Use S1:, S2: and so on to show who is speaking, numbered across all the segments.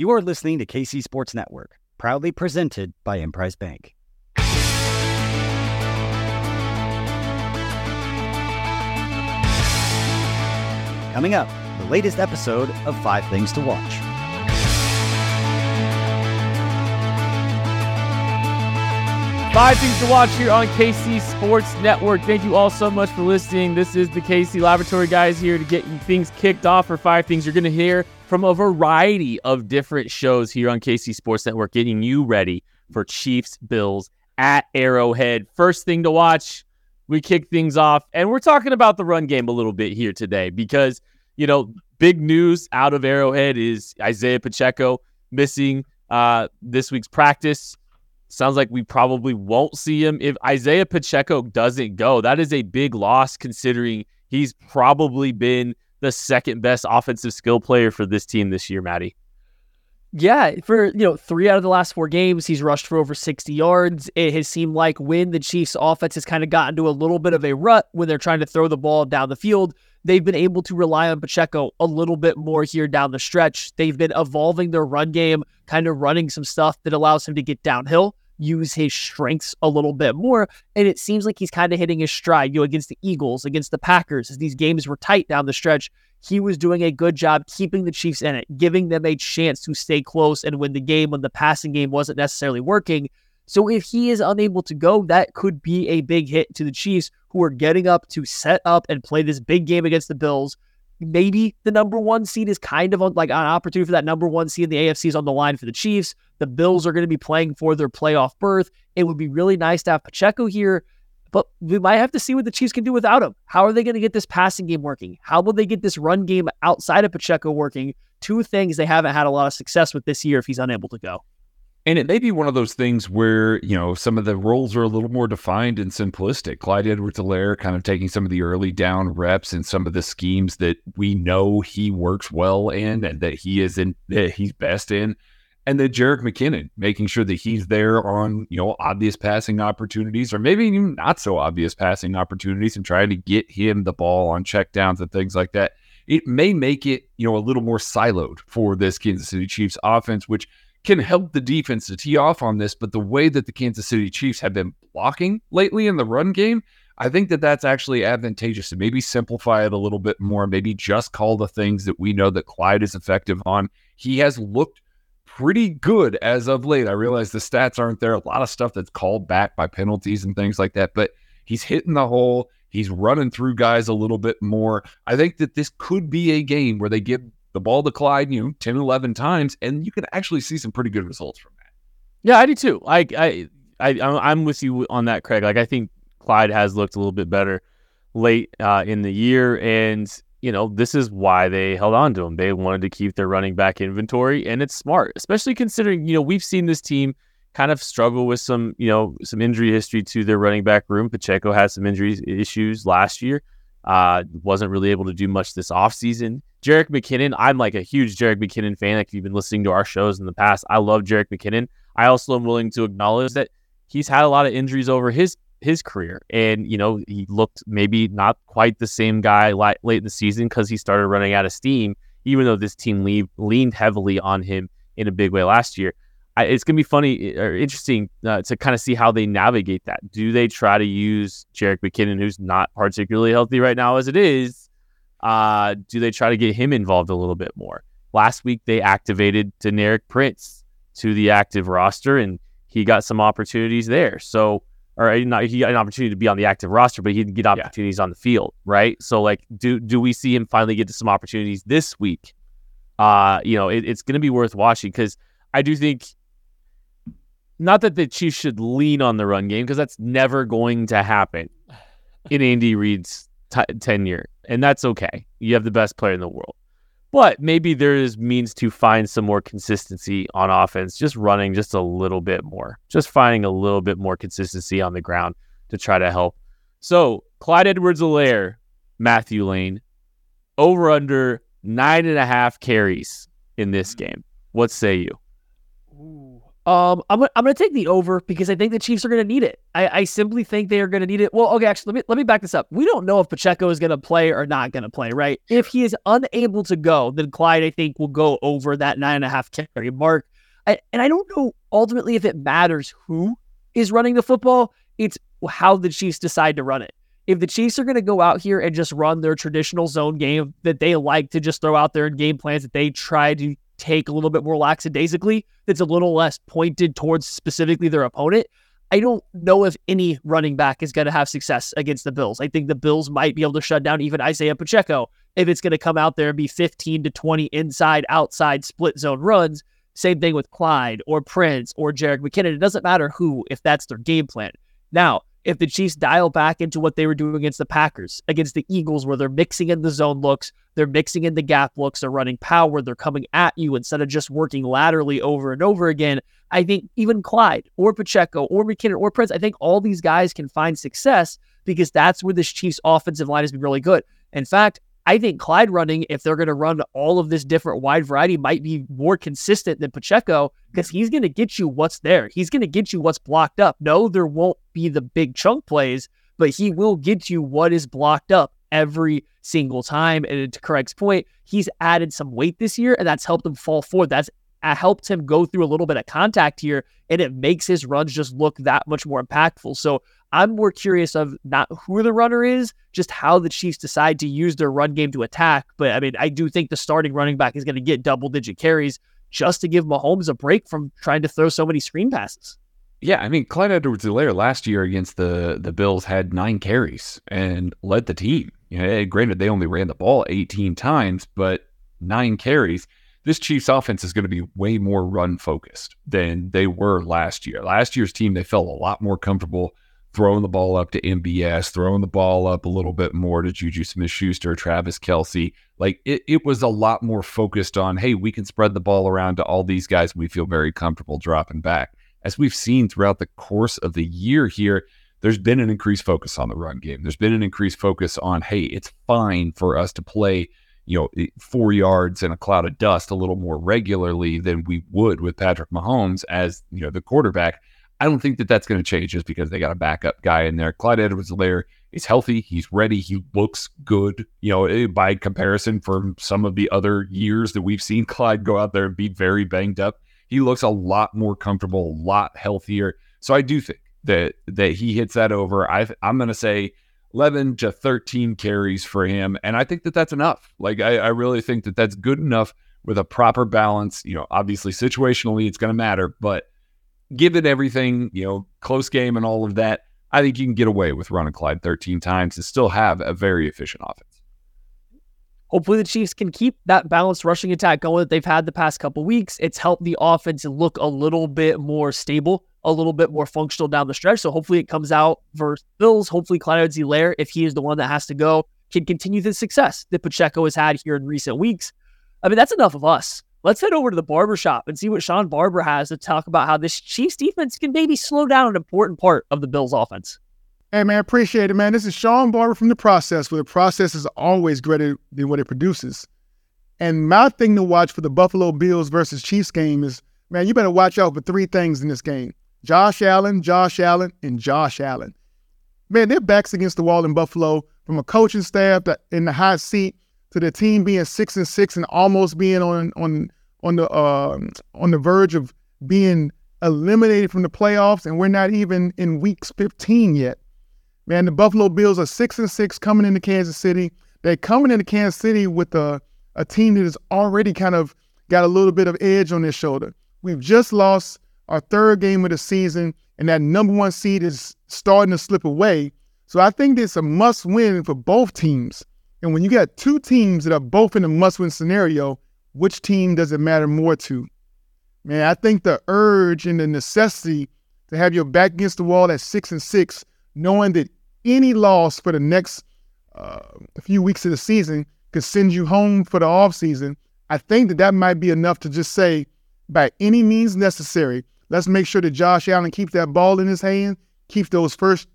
S1: You are listening to KC Sports Network, proudly presented by Emprise Bank. Coming up, the latest episode of Five Things to Watch.
S2: Five things to watch here on KC Sports Network. Thank you all so much for listening. This is the KC Laboratory guys here to get things kicked off for five things you're going to hear from a variety of different shows here on KC Sports Network, getting you ready for Chiefs Bills at Arrowhead. First thing to watch, we kick things off, and we're talking about the run game a little bit here today because, you know, big news out of Arrowhead is Isaiah Pacheco missing uh, this week's practice. Sounds like we probably won't see him if Isaiah Pacheco doesn't go. That is a big loss considering he's probably been the second best offensive skill player for this team this year, Maddie.
S3: Yeah, for you know, three out of the last four games, he's rushed for over 60 yards. It has seemed like when the Chiefs' offense has kind of gotten to a little bit of a rut when they're trying to throw the ball down the field, they've been able to rely on Pacheco a little bit more here down the stretch. They've been evolving their run game, kind of running some stuff that allows him to get downhill use his strengths a little bit more. And it seems like he's kind of hitting his stride, you know, against the Eagles, against the Packers, as these games were tight down the stretch. He was doing a good job keeping the Chiefs in it, giving them a chance to stay close and win the game when the passing game wasn't necessarily working. So if he is unable to go, that could be a big hit to the Chiefs, who are getting up to set up and play this big game against the Bills maybe the number one seed is kind of like an opportunity for that number one seed in the AFC is on the line for the Chiefs. The Bills are going to be playing for their playoff berth. It would be really nice to have Pacheco here, but we might have to see what the Chiefs can do without him. How are they going to get this passing game working? How will they get this run game outside of Pacheco working? Two things they haven't had a lot of success with this year if he's unable to go.
S4: And it may be one of those things where, you know, some of the roles are a little more defined and simplistic. Clyde Edwards Helaire kind of taking some of the early down reps and some of the schemes that we know he works well in and that he is in that he's best in. And then Jerick McKinnon making sure that he's there on, you know, obvious passing opportunities or maybe even not so obvious passing opportunities and trying to get him the ball on checkdowns and things like that. It may make it, you know, a little more siloed for this Kansas City Chiefs offense, which can help the defense to tee off on this, but the way that the Kansas City Chiefs have been blocking lately in the run game, I think that that's actually advantageous to maybe simplify it a little bit more, maybe just call the things that we know that Clyde is effective on. He has looked pretty good as of late. I realize the stats aren't there, a lot of stuff that's called back by penalties and things like that, but he's hitting the hole. He's running through guys a little bit more. I think that this could be a game where they give the ball to Clyde, you know, 10, 11 times, and you can actually see some pretty good results from that.
S2: Yeah, I do too. I, I, I, I'm with you on that, Craig. Like, I think Clyde has looked a little bit better late uh, in the year, and you know, this is why they held on to him. They wanted to keep their running back inventory, and it's smart, especially considering you know we've seen this team kind of struggle with some you know some injury history to their running back room. Pacheco had some injury issues last year. Uh, wasn't really able to do much this offseason. Jerick McKinnon, I'm like a huge Jerick McKinnon fan. Like if you've been listening to our shows in the past, I love Jerick McKinnon. I also am willing to acknowledge that he's had a lot of injuries over his his career, and you know he looked maybe not quite the same guy late in the season because he started running out of steam. Even though this team leave, leaned heavily on him in a big way last year, I, it's going to be funny or interesting uh, to kind of see how they navigate that. Do they try to use Jerick McKinnon, who's not particularly healthy right now as it is? Uh, do they try to get him involved a little bit more? Last week they activated Deneric Prince to the active roster, and he got some opportunities there. So, or uh, not, he got an opportunity to be on the active roster, but he didn't get opportunities yeah. on the field, right? So, like, do do we see him finally get to some opportunities this week? Uh, you know, it, it's going to be worth watching because I do think not that the Chiefs should lean on the run game because that's never going to happen in Andy Reid's t- tenure, and that's okay. You have the best player in the world. But maybe there is means to find some more consistency on offense, just running just a little bit more, just finding a little bit more consistency on the ground to try to help. So, Clyde Edwards Helaire, Matthew Lane, over under nine and a half carries in this mm-hmm. game. What say you?
S3: Um, I'm I'm gonna take the over because I think the Chiefs are gonna need it. I, I simply think they are gonna need it. Well, okay, actually, let me let me back this up. We don't know if Pacheco is gonna play or not gonna play, right? If he is unable to go, then Clyde, I think, will go over that nine and a half carry mark. I, and I don't know ultimately if it matters who is running the football. It's how the Chiefs decide to run it. If the Chiefs are going to go out here and just run their traditional zone game that they like to just throw out there in game plans that they try to take a little bit more lackadaisically, that's a little less pointed towards specifically their opponent. I don't know if any running back is going to have success against the Bills. I think the Bills might be able to shut down even Isaiah Pacheco if it's going to come out there and be 15 to 20 inside, outside, split zone runs. Same thing with Clyde or Prince or Jerick McKinnon. It doesn't matter who if that's their game plan. Now, if the Chiefs dial back into what they were doing against the Packers, against the Eagles, where they're mixing in the zone looks, they're mixing in the gap looks, they're running power, they're coming at you instead of just working laterally over and over again. I think even Clyde or Pacheco or McKinnon or Prince, I think all these guys can find success because that's where this Chiefs offensive line has been really good. In fact, I think Clyde running, if they're going to run all of this different wide variety, might be more consistent than Pacheco because he's going to get you what's there. He's going to get you what's blocked up. No, there won't be the big chunk plays, but he will get you what is blocked up every single time. And to Craig's point, he's added some weight this year, and that's helped him fall forward. That's uh, helped him go through a little bit of contact here, and it makes his runs just look that much more impactful. So I'm more curious of not who the runner is, just how the Chiefs decide to use their run game to attack. But I mean, I do think the starting running back is going to get double digit carries just to give Mahomes a break from trying to throw so many screen passes.
S4: Yeah, I mean, Clyde Edwards-Helaire last year against the the Bills had nine carries and led the team. You know, granted, they only ran the ball 18 times, but nine carries. This Chiefs offense is going to be way more run focused than they were last year. Last year's team, they felt a lot more comfortable throwing the ball up to MVS, throwing the ball up a little bit more to Juju Smith Schuster, Travis Kelce. Like it, it was a lot more focused on, hey, we can spread the ball around to all these guys. We feel very comfortable dropping back. As we've seen throughout the course of the year here, there's been an increased focus on the run game. There's been an increased focus on, hey, it's fine for us to play, you know, four yards in a cloud of dust a little more regularly than we would with Patrick Mahomes as, you know, the quarterback I don't think that that's going to change just because they got a backup guy in there. Clyde Edwards-Helaire is healthy. He's ready. He looks good, you know, eh, by comparison from some of the other years that we've seen Clyde go out there and be very banged up. He looks a lot more comfortable, a lot healthier. So I do think that that he hits that over. I, I'm going to say 11 to 13 carries for him, and I think that that's enough. Like I, I really think that that's good enough with a proper balance. You know, obviously situationally it's going to matter, but given everything, you know, close game and all of that, I think you can get away with running Clyde 13 times and still have a very efficient offense.
S3: Hopefully, the Chiefs can keep that balanced rushing attack going that they've had the past couple weeks. It's helped the offense look a little bit more stable, a little bit more functional down the stretch. So hopefully, it comes out versus Bills. Hopefully, Clyde Edwards-Helaire, if he is the one that has to go, can continue the success that Pacheco has had here in recent weeks. I mean, that's enough of us let's head over to the barbershop and see what Shawn Barber has to talk about how this Chiefs defense can maybe slow down an important part of the Bills offense.
S5: Hey man, appreciate it, man. This is Shawn Barber from the process, where the process is always greater than what it produces. And my thing to watch for the Buffalo Bills versus Chiefs game is, man, you better watch out for three things in this game. Josh Allen, Josh Allen, and Josh Allen. Man, their backs against the wall in Buffalo from a coaching staff that in the hot seat to the team being six and six and almost being on on on the uh, on the verge of being eliminated from the playoffs, and we're not even in weeks 15 yet. Man, the Buffalo Bills are six and six coming into Kansas City. They're coming into Kansas City with a a team that has already kind of got a little bit of edge on their shoulder. We've just lost our third game of the season, and that number one seed is starting to slip away. So I think it's a must win for both teams. And when you got two teams that are both in a must win scenario, which team does it matter more to? Man, I think the urge and the necessity to have your back against the wall at six and six, knowing that any loss for the next uh, few weeks of the season could send you home for the off season. I think that that might be enough to just say, by any means necessary, let's make sure that Josh Allen keeps that ball in his hand, keeps those first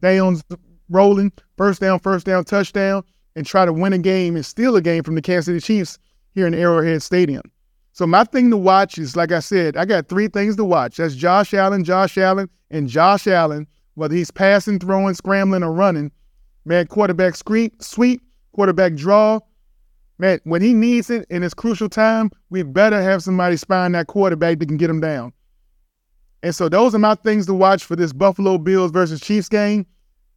S5: downs rolling, first down, first down, touchdown, and try to win a game and steal a game from the Kansas City Chiefs here in Arrowhead Stadium. So my thing to watch is, like I said, I got three things to watch. That's Josh Allen, Josh Allen, and Josh Allen. Whether he's passing, throwing, scrambling, or running, man, quarterback sweep, sweep, quarterback draw. Man, when he needs it in his crucial time, we better have somebody spying that quarterback that can get him down. And so those are my things to watch for this Buffalo Bills versus Chiefs game.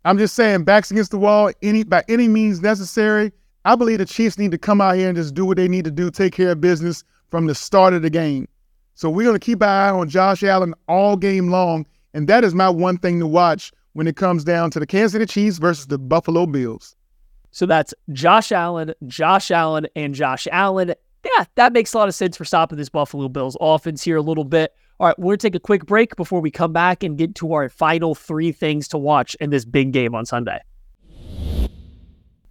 S5: I'm just saying, backs against the wall, any by any means necessary. I believe the Chiefs need to come out here and just do what they need to do, take care of business from the start of the game. So we're going to keep an eye on Josh Allen all game long. And that is my one thing to watch when it comes down to the Kansas City Chiefs versus the Buffalo Bills.
S3: So that's Josh Allen, Josh Allen, and Josh Allen. Yeah, that makes a lot of sense for stopping this Buffalo Bills offense here a little bit. All right, we're going to take a quick break before we come back and get to our final three things to watch in this big game on Sunday.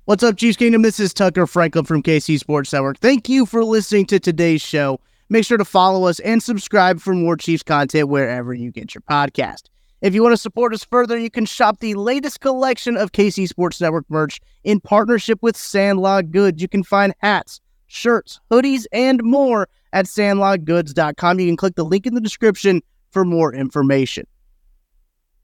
S6: What's up, Chiefs Kingdom? This is Tucker Franklin from KC Sports Network. Thank you for listening to today's show. Make sure to follow us and subscribe for more Chiefs content wherever you get your podcast. If you want to support us further, you can shop the latest collection of KC Sports Network merch in partnership with Sandlot Goods. You can find hats, shirts, hoodies, and more at sandlotgoods.com. You can click the link in the description for more information.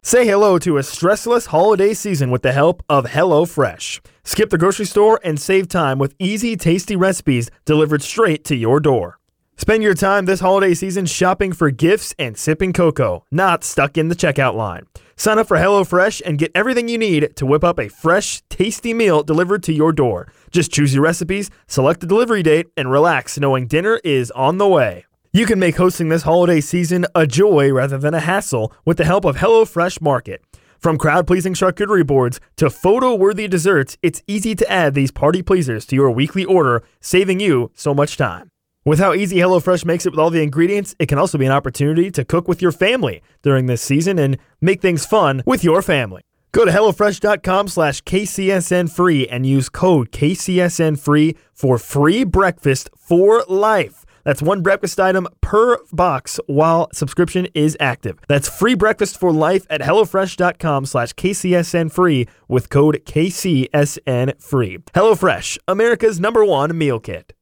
S7: Say hello to a stressless holiday season with the help of HelloFresh. Skip the grocery store and save time with easy, tasty recipes delivered straight to your door. Spend your time this holiday season shopping for gifts and sipping cocoa, not stuck in the checkout line. Sign up for HelloFresh and get everything you need to whip up a fresh, tasty meal delivered to your door. Just choose your recipes, select the delivery date, and relax knowing dinner is on the way. You can make hosting this holiday season a joy rather than a hassle with the help of HelloFresh Market. From crowd pleasing charcuterie boards to photo worthy desserts, it's easy to add these party pleasers to your weekly order, saving you so much time. With how easy HelloFresh makes it with all the ingredients, it can also be an opportunity to cook with your family during this season and make things fun with your family. Go to HelloFresh.com slash KCSN free and use code KCSN free for free breakfast for life. That's one breakfast item per box while subscription is active. That's free breakfast for life at HelloFresh.com slash KCSN free with code KCSN free. HelloFresh, America's number one meal kit.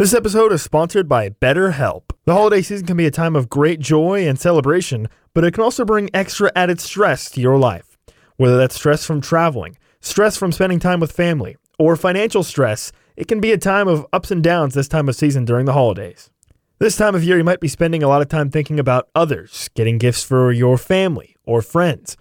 S7: This episode is sponsored by BetterHelp. The holiday season can be a time of great joy and celebration, but it can also bring extra added stress to your life. Whether that's stress from traveling, stress from spending time with family, or financial stress, it can be a time of ups and downs this time of season during the holidays. This time of year, you might be spending a lot of time thinking about others, getting gifts for your family or friends.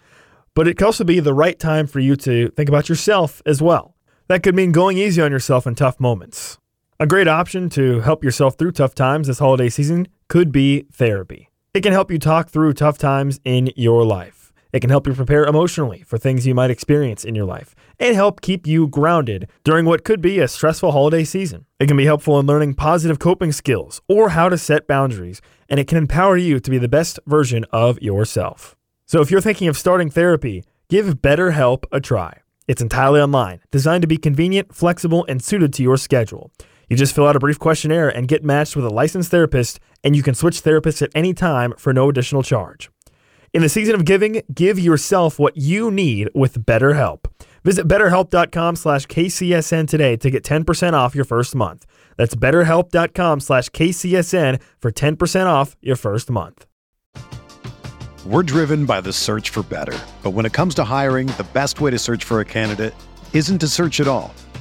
S7: But it can also be the right time for you to think about yourself as well. That could mean going easy on yourself in tough moments. A great option to help yourself through tough times this holiday season could be therapy. It can help you talk through tough times in your life. It can help you prepare emotionally for things you might experience in your life and help keep you grounded during what could be a stressful holiday season. It can be helpful in learning positive coping skills or how to set boundaries, and it can empower you to be the best version of yourself. So if you're thinking of starting therapy, give BetterHelp a try. It's entirely online, designed to be convenient, flexible, and suited to your schedule. You just fill out a brief questionnaire and get matched with a licensed therapist, and you can switch therapists at any time for no additional charge. In the season of giving, give yourself what you need with BetterHelp. Visit betterhelp.com slash KCSN today to get 10% off your first month. That's betterhelp.com slash KCSN for 10% off your first month.
S8: We're driven by the search for better. But when it comes to hiring, the best way to search for a candidate isn't to search at all.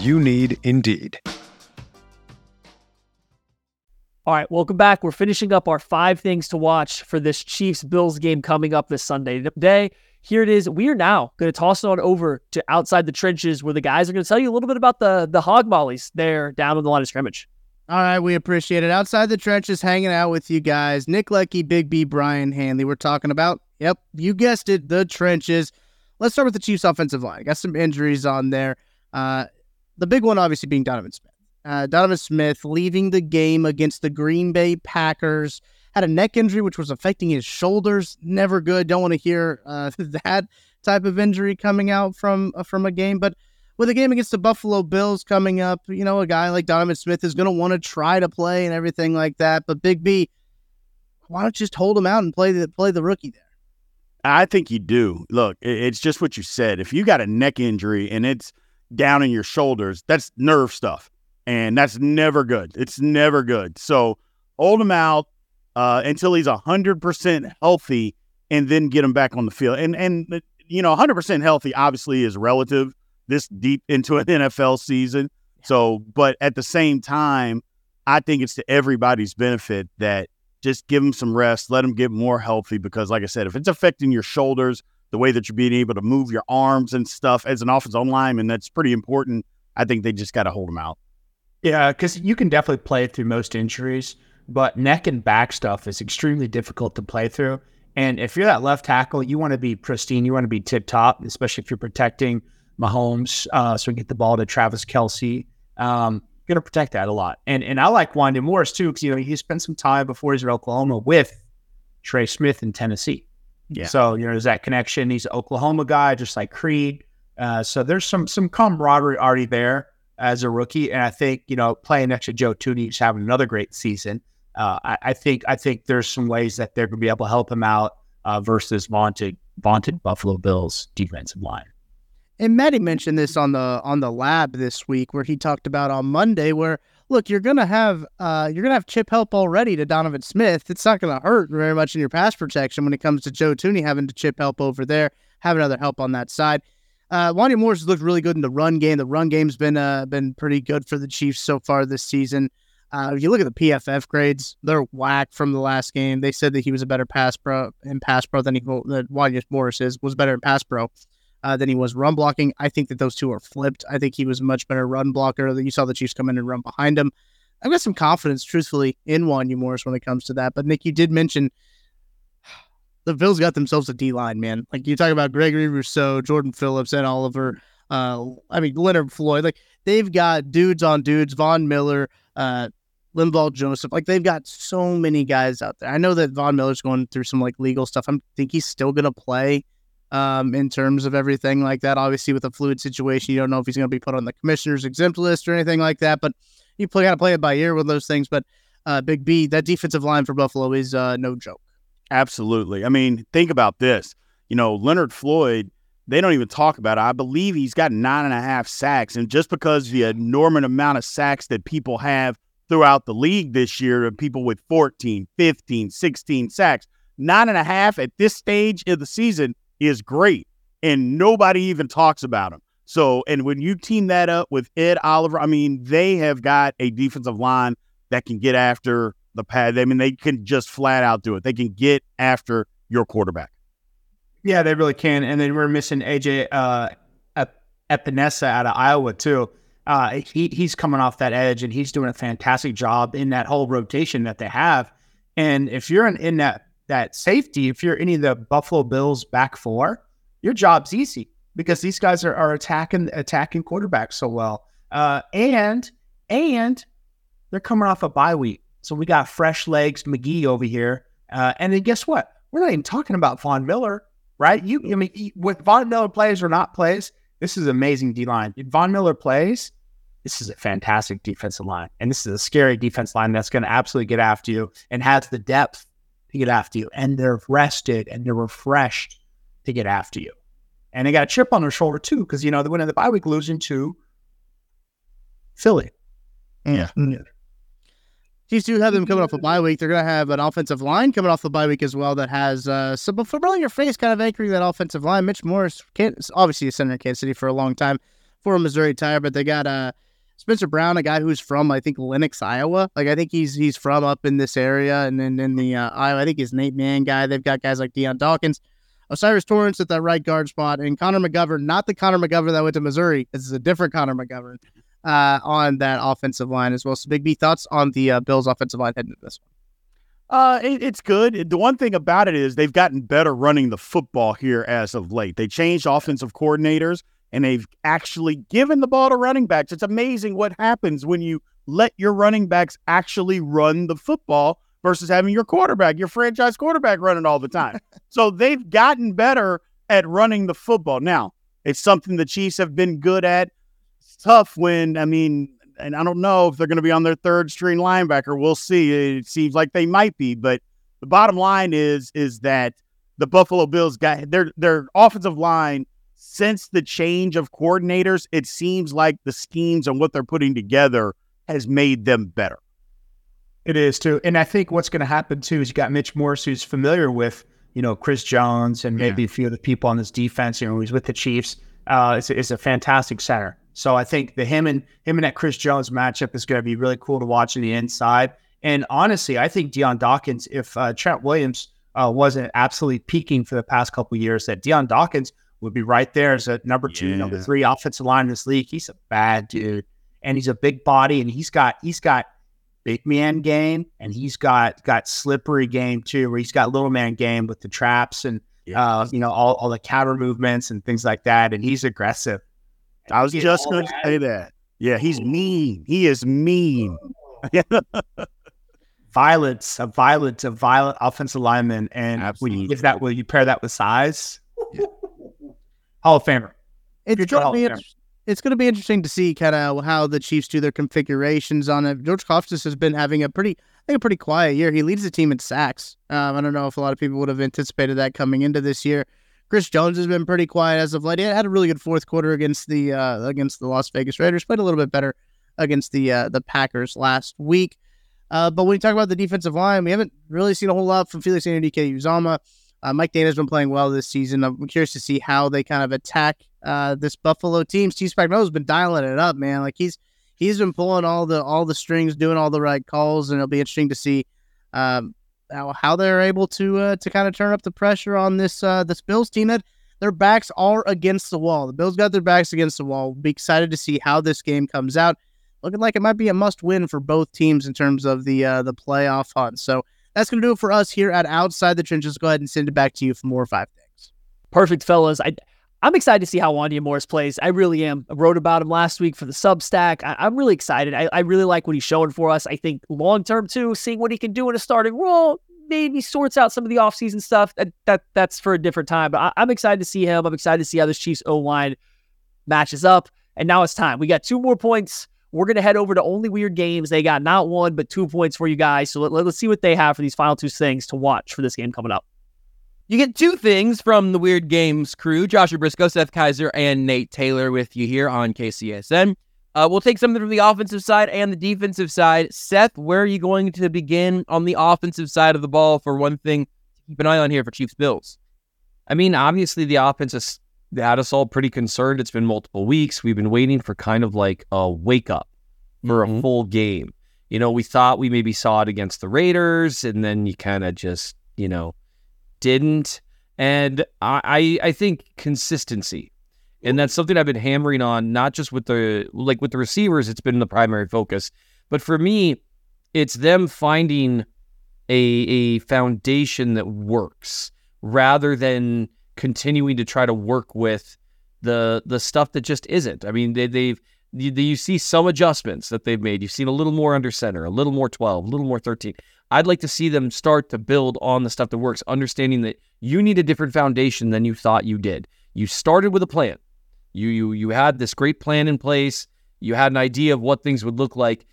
S8: You need Indeed.
S3: All right, welcome back. We're finishing up our five things to watch for this Chiefs Bills game coming up this Sunday day. Here it is. We are now going to toss it on over to outside the trenches where the guys are going to tell you a little bit about the the hog mollies there down on the line of scrimmage.
S6: All right, we appreciate it. Outside the trenches, hanging out with you guys. Nick Lecky, Big B, Brian Hanley. We're talking about, yep, you guessed it, the trenches. Let's start with the Chiefs' offensive line. Got some injuries on there. Uh, the big one, obviously, being Donovan Smith. Uh, Donovan Smith leaving the game against the Green Bay Packers had a neck injury which was affecting his shoulders. Never good. Don't want to hear uh, that type of injury coming out from uh, from a game. But with a game against the Buffalo Bills coming up, you know, a guy like Donovan Smith is going to want to try to play and everything like that. But Big B, why don't you just hold him out and play the play the rookie there?
S9: I think you do. Look, it's just what you said. If you got a neck injury and it's down in your shoulders, that's nerve stuff and that's never good. It's never good. So hold him out uh, until he's hundred percent healthy, and then get him back on the field. And and you know, hundred percent healthy obviously is relative this deep into an NFL season. So, but at the same time, I think it's to everybody's benefit that just give him some rest, let him get more healthy. Because, like I said, if it's affecting your shoulders, the way that you're being able to move your arms and stuff as an offensive lineman, that's pretty important. I think they just got to hold him out.
S10: Yeah, because you can definitely play through most injuries, but neck and back stuff is extremely difficult to play through. And if you're that left tackle, you want to be pristine, you want to be tip top, especially if you're protecting Mahomes, uh, so we get the ball to Travis Kelce. Um, going to protect that a lot. And and I like Wanya Morris too because you know he spent some time before he's at Oklahoma with Trey Smith in Tennessee. Yeah. So you know there's that connection. He's an Oklahoma guy, just like Creed. Uh, so there's some some camaraderie already there as a rookie, and I think you know playing next to Joe Thuney, who's having another great season. Uh, I, I, think I think there's some ways that they're going to be able to help him out uh, versus vaunted vaunted Buffalo Bills defensive line.
S6: And Maddie mentioned this on the on the lab this week, where he talked about on Monday, where look, you're gonna have uh, you're gonna have chip help already to Donovan Smith. It's not gonna hurt very much in your pass protection when it comes to Joe Thuney having to chip help over there, having other help on that side. Uh, Wanya Morris looked really good in the run game. The run game's been uh, been pretty good for the Chiefs so far this season. Uh, if you look at the PFF grades, they're whack from the last game. They said that he was a better pass pro in pass pro than he that Wanya Morris is was better in pass pro uh, than he was run blocking. I think that those two are flipped. I think he was a much better run blocker. than You saw the Chiefs come in and run behind him. I've got some confidence, truthfully, in Wanya Morris when it comes to that. But Nick, you did mention the Bills got themselves a D line, man. Like you talk about Gregory Rousseau, Jordan Phillips, and Oliver. Uh, I mean Leonard Floyd. Like they've got dudes on dudes. Von Miller, uh, Linval Joseph. Like they've got so many guys out there. I know that Von Miller's going through some like legal stuff. I think he's still gonna play. Um, in terms of everything like that, obviously with a fluid situation, you don't know if he's going to be put on the commissioner's exempt list or anything like that. But you got to play it by ear with those things. But uh, Big B, that defensive line for Buffalo is uh, no joke.
S9: Absolutely. I mean, think about this. You know, Leonard Floyd, they don't even talk about it. I believe he's got nine and a half sacks. And just because the enormous amount of sacks that people have throughout the league this year, of people with 14, 15, 16 sacks, nine and a half at this stage of the season is great. And nobody even talks about him. So, and when you team that up with Ed Oliver, I mean, they have got a defensive line that can get after the pad. I mean, they can just flat out do it. They can get after your quarterback.
S10: Yeah, they really can. And then we're missing AJ uh, Epenesa out of Iowa too. Uh, he he's coming off that edge and he's doing a fantastic job in that whole rotation that they have. And if you're in that that safety, if you're any of the Buffalo Bills back four, your job's easy because these guys are, are attacking attacking quarterbacks so well. Uh, and and they're coming off a bye week. So we got fresh legs McGee over here. Uh, and then guess what? We're not even talking about Von Miller, right? You, I mean, with Von Miller plays or not plays, this is amazing D line. If Von Miller plays, this is a fantastic defensive line. And this is a scary defense line that's going to absolutely get after you and has the depth to get after you. And they're rested and they're refreshed to get after you. And they got a chip on their shoulder too, because, you know, they went in the bye week losing to Philly.
S9: Yeah.
S6: Mm. Chiefs do have them coming off a bye week. They're going to have an offensive line coming off the bye week as well that has uh, some familiar face kind of anchoring that offensive line. Mitch Morse, obviously a center in Kansas City for a long time for a Missouri Tire, but they got uh, Spencer Brown, a guy who's from I think Lenox, Iowa. Like I think he's he's from up in this area, and then in the uh, Iowa, I think he's an eight man guy. They've got guys like Dion Dawkins, O'Cyrus Torrence at that right guard spot, and Connor McGovern, not the Connor McGovern that went to Missouri. This is a different Connor McGovern uh, on that offensive line as well. So, Big B, thoughts on the uh, Bills' offensive line heading into this one?
S9: Uh, it, it's good. The one thing about it is they've gotten better running the football here as of late. They changed offensive coordinators and they've actually given the ball to running backs. It's amazing what happens when you let your running backs actually run the football versus having your quarterback, your franchise quarterback, running all the time. so they've gotten better at running the football. Now, it's something the Chiefs have been good at. It's tough when, I mean, and I don't know if they're going to be on their third string linebacker. We'll see. It seems like they might be, but the bottom line is is that the Buffalo Bills got their their offensive line since the change of coordinators. It seems like the schemes and what they're putting together has made them better.
S10: It is too, and I think what's going to happen too is you got Mitch Morse, who's familiar with you know Chris Jones and maybe yeah. a few of the people on this defense. You know, he's with the Chiefs. Uh, it's, it's a fantastic center. So I think the him and him and that Chris Jones matchup is going to be really cool to watch on the inside. And honestly, I think Dion Dawkins, if uh, Trent Williams uh, wasn't absolutely peaking for the past couple years, that Dion Dawkins would be right there as a number two, yeah. number three offensive line in this league. He's a bad dude, and he's a big body, and he's got he's got big man game, and he's got got slippery game too, where he's got little man game with the traps and uh, you know all, all the counter movements and things like that, and he's aggressive.
S9: I was just going to say that. Yeah, he's mean. He is mean.
S10: violence, a violent, a violent offensive lineman, and Absolutely. when you give that, will you pair that with size? Yeah. Hall of Famer.
S6: It's going, to be inter- it's going to be interesting to see kind of how the Chiefs do their configurations on it. George Karlaftis has been having a pretty, I think, a pretty quiet year. He leads the team in sacks. Um, I don't know if a lot of people would have anticipated that coming into this year. Chris Jones has been pretty quiet as of late. He had a really good fourth quarter against the uh, against the Las Vegas Raiders. Played a little bit better against the uh, the Packers last week. Uh, but when you talk about the defensive line, we haven't really seen a whole lot from Felix Anudike-Uzomah. Uh, Mike Danna's been playing well this season. I'm curious to see how they kind of attack uh, this Buffalo team. Steve Spagnuolo's been dialing it up, man. Like he's he's been pulling all the all the strings, doing all the right calls, and it'll be interesting to see um, how, how they're able to uh, to kind of turn up the pressure on this uh, this Bills team that their backs are against the wall. The Bills got their backs against the wall. We'll be excited to see how this game comes out. Looking like it might be a must win for both teams in terms of the uh, the playoff hunt. So that's going to do it for us here at Outside the Trenches. Go ahead and send it back to you for more five things.
S3: Perfect, fellas. I I'm excited to see how Wanya Morris plays. I really am. I wrote about him last week for the Substack. I, am really excited. I, I, really like what he's showing for us. I think long term too, seeing what he can do in a starting role, maybe sorts out some of the offseason stuff. That that that's for a different time. But I, am excited to see him. I'm excited to see how this Chiefs O line matches up. And now it's time. We got two more points. We're gonna head over to only weird games. They got not one but two points for you guys. So let, let, let's see what they have for these final two things to watch for this game coming up.
S11: You get two things from the Weird Games crew Joshua Briscoe, Seth Keysor, and Nate Taylor with you here on KCSN. Uh, we'll take something from the offensive side and the defensive side. Seth, where are you going to begin on the offensive side of the ball for one thing to keep an eye on here for Chiefs Bills?
S2: I mean, obviously, the offense has had us all pretty concerned. It's been multiple weeks. We've been waiting for kind of like a wake up for mm-hmm. a full game. You know, we thought we maybe saw it against the Raiders, and then you kind of just, you know, didn't. And I, I think consistency. And that's something I've been hammering on, not just with the like with the receivers, it's been the primary focus. But for me, it's them finding a a foundation that works rather than continuing to try to work with the the stuff that just isn't. I mean, they, they've you, you, see some adjustments that they've made. You've seen a little more under center, a little more 12, a little more 13. I'd like to see them start to build on the stuff that works, understanding that you need a different foundation than you thought you did. You started with a plan. You you you had this great plan in place. You had an idea of what things would look like.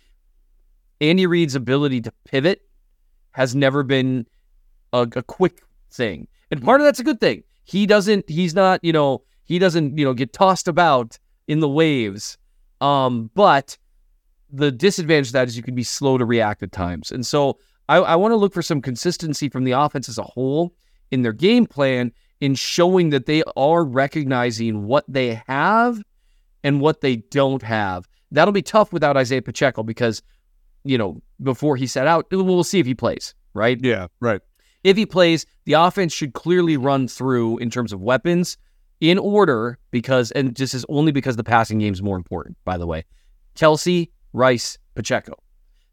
S2: Andy Reid's ability to pivot has never been a, a quick thing. And part of that's a good thing. He doesn't he's not, you know, he doesn't, you know, get tossed about in the waves. Um, but the disadvantage of that is you can be slow to react at times. And so I, I want to look for some consistency from the offense as a whole in their game plan in showing that they are recognizing what they have and what they don't have. That'll be tough without Isaiah Pacheco because, you know, before he set out, we'll see if he plays, right?
S12: Yeah, right.
S2: If he plays, the offense should clearly run through in terms of weapons in order because, and this is only because the passing game is more important, by the way. Kelce, Rice, Pacheco.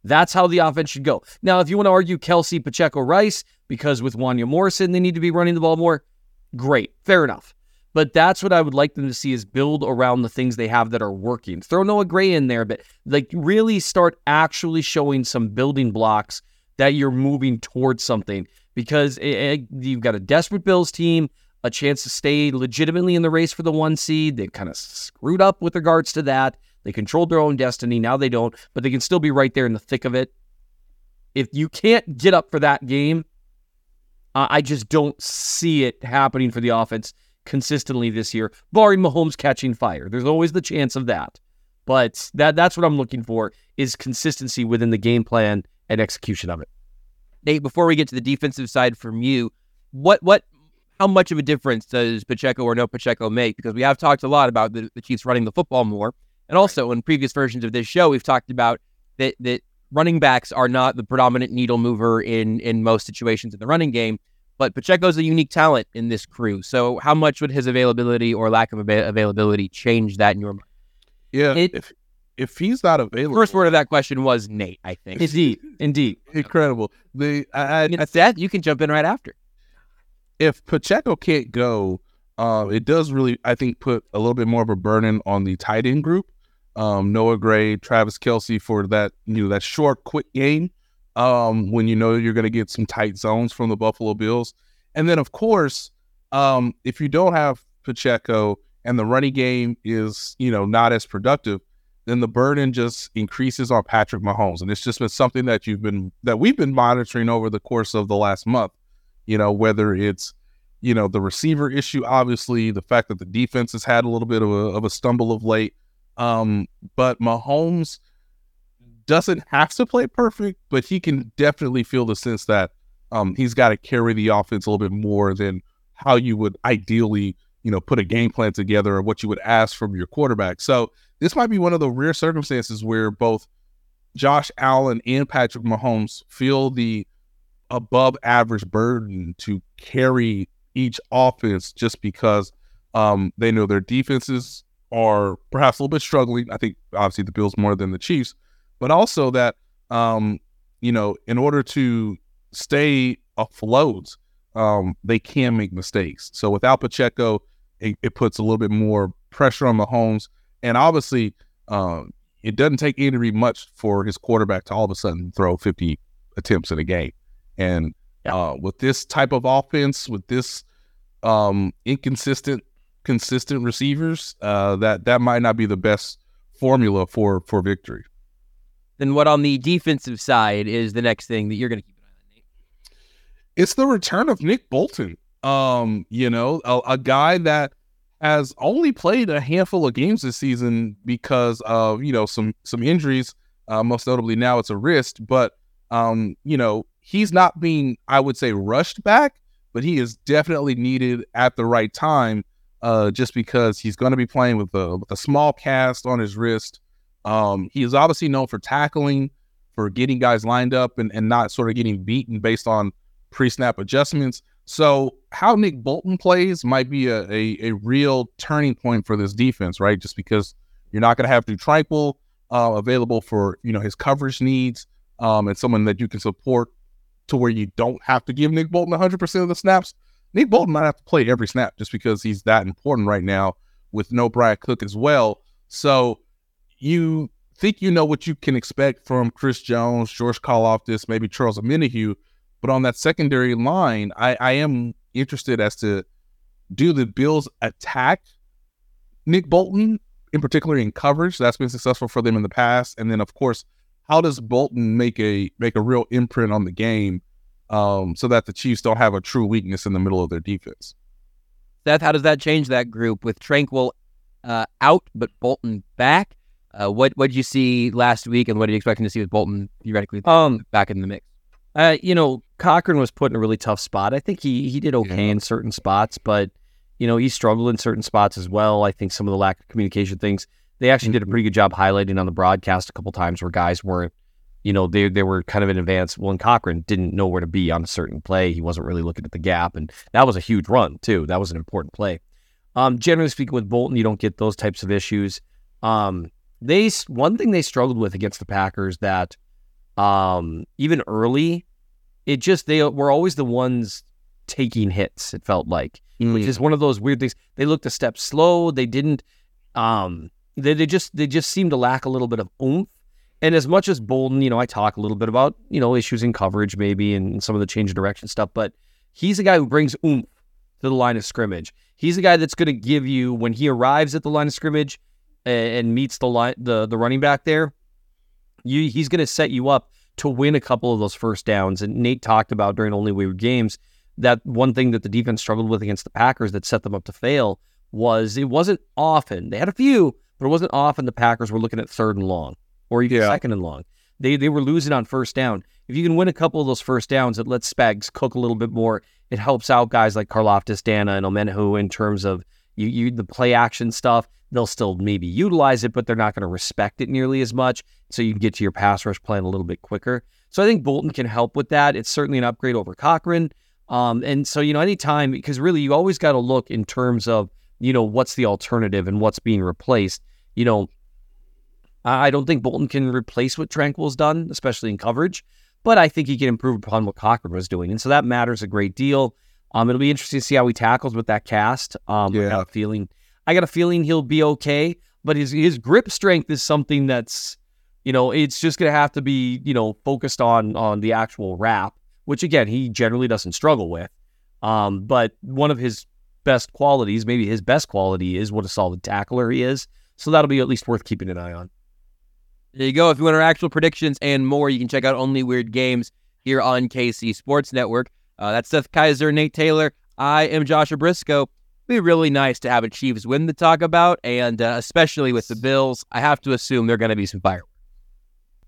S2: That's how the offense should go. Now, if you want to argue Kelce, Pacheco, Rice, because with Wanya Morrison, they need to be running the ball more, great. Fair enough. But that's what I would like them to see is build around the things they have that are working. Throw Noah Gray in there, but like really start actually showing some building blocks that you're moving towards something because it, it, you've got a desperate Bills team, a chance to stay legitimately in the race for the one seed. They've kind of screwed up with regards to that. They controlled their own destiny. Now they don't, but they can still be right there in the thick of it. If you can't get up for that game, uh, I just don't see it happening for the offense consistently this year, barring Mahomes catching fire. There's always the chance of that. But that that's what I'm looking for is consistency within the game plan and execution of it.
S11: Nate, before we get to the defensive side from you, what what how much of a difference does Pacheco or no Pacheco make? Because we have talked a lot about the, the Chiefs running the football more. And also in previous versions of this show, we've talked about that that running backs are not the predominant needle mover in in most situations in the running game. But Pacheco's a unique talent in this crew. So how much would his availability or lack of av- availability change that in your mind?
S12: Yeah,
S11: It-
S12: if if he's not available,
S11: First word of that question was Nate, I think.
S2: Indeed, indeed.
S12: incredible. The I, I,
S11: And Seth, you can jump in right after.
S12: if Pacheco can't go, uh, it does really, I think, put a little bit more of a burden on the tight end group. Um, Noah Gray, Travis Kelce for that, you know, that short, quick game. Um, when you know you're going to get some tight zones from the Buffalo Bills, and then of course, um, if you don't have Pacheco and the running game is, you know, not as productive, then the burden just increases on Patrick Mahomes, and it's just been something that you've been that we've been monitoring over the course of the last month you know, whether it's, you know, the receiver issue, obviously, the fact that the defense has had a little bit of a, of a stumble of late. Um, but Mahomes doesn't have to play perfect, but he can definitely feel the sense that um, he's got to carry the offense a little bit more than how you would ideally, you know, put a game plan together or what you would ask from your quarterback. So this might be one of the rare circumstances where both Josh Allen and Patrick Mahomes feel the above average burden to carry each offense just because um, they know their defenses are perhaps a little bit struggling. I think obviously the Bills more than the Chiefs, but also that um, you know in order to stay afloat, um, they can make mistakes. So without Pacheco, it, it puts a little bit more pressure on Mahomes, and obviously um, it doesn't take Henry much for his quarterback to all of a sudden throw 50 attempts in a game. And uh, with this type of offense, with this um, inconsistent, consistent receivers, uh, that that might not be the best formula for for victory.
S11: Then what on the defensive side is the next thing that you're going to keep an eye on, Nate?
S12: It's the return of Nick Bolton. Um, you know, a, a guy that has only played a handful of games this season because of you know some some injuries. Uh, most notably now it's a wrist, but um, you know he's not being, I would say, rushed back, but he is definitely needed at the right time. Uh, just because he's going to be playing with a with a small cast on his wrist. Um, he is obviously known for tackling, for getting guys lined up, and and not sort of getting beaten based on pre snap adjustments. So how Nick Bolton plays might be a, a, a real turning point for this defense, right? Just because you're not going to have to Tranquill uh, available for you know his coverage needs, um, and someone that you can support to where you don't have to give Nick Bolton 100 percent of the snaps. Nick Bolton might have to play every snap just because he's that important right now with no Brad Cook as well. So you think you know what you can expect from Chris Jones, George Karlaftis, maybe Charles Omenihu, but on that secondary line, I, I am interested as to do the Bills attack Nick Bolton in particular in coverage? That's been successful for them in the past, and then of course, how does Bolton make a make a real imprint on the game um, so that the Chiefs don't have a true weakness in the middle of their defense?
S11: Seth, how does that change that group with Tranquill uh, out but Bolton back? Uh, what what did you see last week, and what are you expecting to see with Bolton theoretically
S2: Um,
S11: back in the mix?
S2: Uh, you know, Cochrane was put in a really tough spot. I think he he did okay in certain spots, but you know he struggled in certain spots as well. I think some of the lack of communication things They actually did a pretty good job highlighting on the broadcast a couple times where guys weren't, you know, they they were kind of in advance. Well, and Cochrane didn't know where to be on a certain play. He wasn't really looking at the gap, and that was a huge run too. That was an important play. Um, generally speaking, with Bolton, you don't get those types of issues. Um, they one thing they struggled with against the Packers that um, even early, it just they were always the ones taking hits. It felt like, mm. which is one of those weird things. They looked a step slow. They didn't. Um, they they just they just seemed to lack a little bit of oomph. And as much as Bolton, you know, I talk a little bit about you know issues in coverage maybe and some of the change of direction stuff, but he's a guy who brings oomph to the line of scrimmage. He's a guy that's going to give you when he arrives at the line of scrimmage and, and meets the line the the running back there. You he's going to set you up to win a couple of those first downs. And Nate talked about during only weird games that one thing that the defense struggled with against the Packers that set them up to fail was it wasn't often they had a few, but it wasn't often the Packers were looking at third and long or even yeah. second and long. They they were losing on first down. If you can win a couple of those first downs, it lets Spags cook a little bit more. It helps out guys like Karlaftis, Danna, and Omenihu in terms of you, you the play action stuff. They'll still maybe utilize it, but they're not going to respect it nearly as much. So you can get to your pass rush plan a little bit quicker. So I think Bolton can help with that. It's certainly an upgrade over Cochrane. Um, and so, you know, anytime, because really you always got to look in terms of, you know, what's the alternative and what's being replaced. You know, I don't think Bolton can replace what Tranquill's done, especially in coverage, but I think he can improve upon what Cochrane was doing. And so that matters a great deal. Um, it'll be interesting to see how he tackles with that cast. Um, yeah. Feeling, I got a feeling he'll be okay, but his his grip strength is something that's, you know, it's just gonna have to be, you know, focused on on the actual wrap, which again he generally doesn't struggle with. Um, but one of his best qualities, maybe his best quality, is what a solid tackler he is. So that'll be at least worth keeping an eye on. There you go. If you want our actual predictions and more, you can check out Only Weird Games here on KC Sports Network. Uh, that's Seth Keysor, Nate Taylor. I am Joshua Briscoe. Be really nice to have a Chiefs win to talk about, and uh, especially with the Bills, I have to assume they're going to be some fireworks.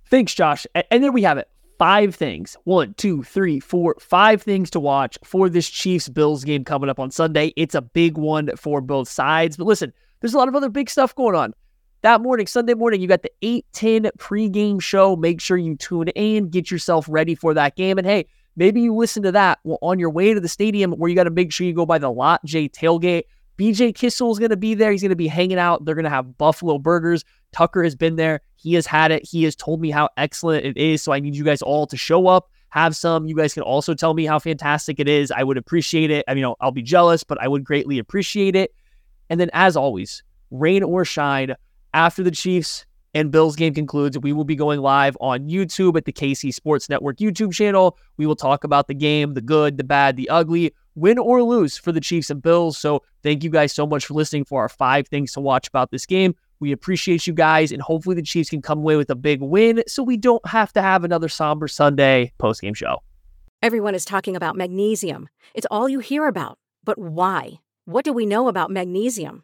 S3: Thanks, Josh. And there we have it. Five things. One, two, three, four, five things to watch for this Chiefs Bills game coming up on Sunday. It's a big one for both sides. But listen, there's a lot of other big stuff going on. That morning, Sunday morning, you got the 810 pregame show. Make sure you tune in, get yourself ready for that game. And hey, Maybe you listen to that on your way to the stadium where you got to make sure you go by the Lot J tailgate. BJ Kissel is going to be there. He's going to be hanging out. They're going to have buffalo burgers. Tucker has been there. He has had it. He has told me how excellent it is. So I need you guys all to show up, have some. You guys can also tell me how fantastic it is. I would appreciate it. I mean, I'll be jealous, but I would greatly appreciate it. And then, as always, rain or shine, after the Chiefs and Bills game concludes, we will be going live on YouTube at the KC Sports Network YouTube channel. We will talk about the game, the good, the bad, the ugly, win or lose for the Chiefs and Bills. So thank you guys so much for listening for our five things to watch about this game. We appreciate you guys, and hopefully the Chiefs can come away with a big win so we don't have to have another somber Sunday post game show.
S13: Everyone is talking about magnesium. It's all you hear about. But why? What do we know about magnesium?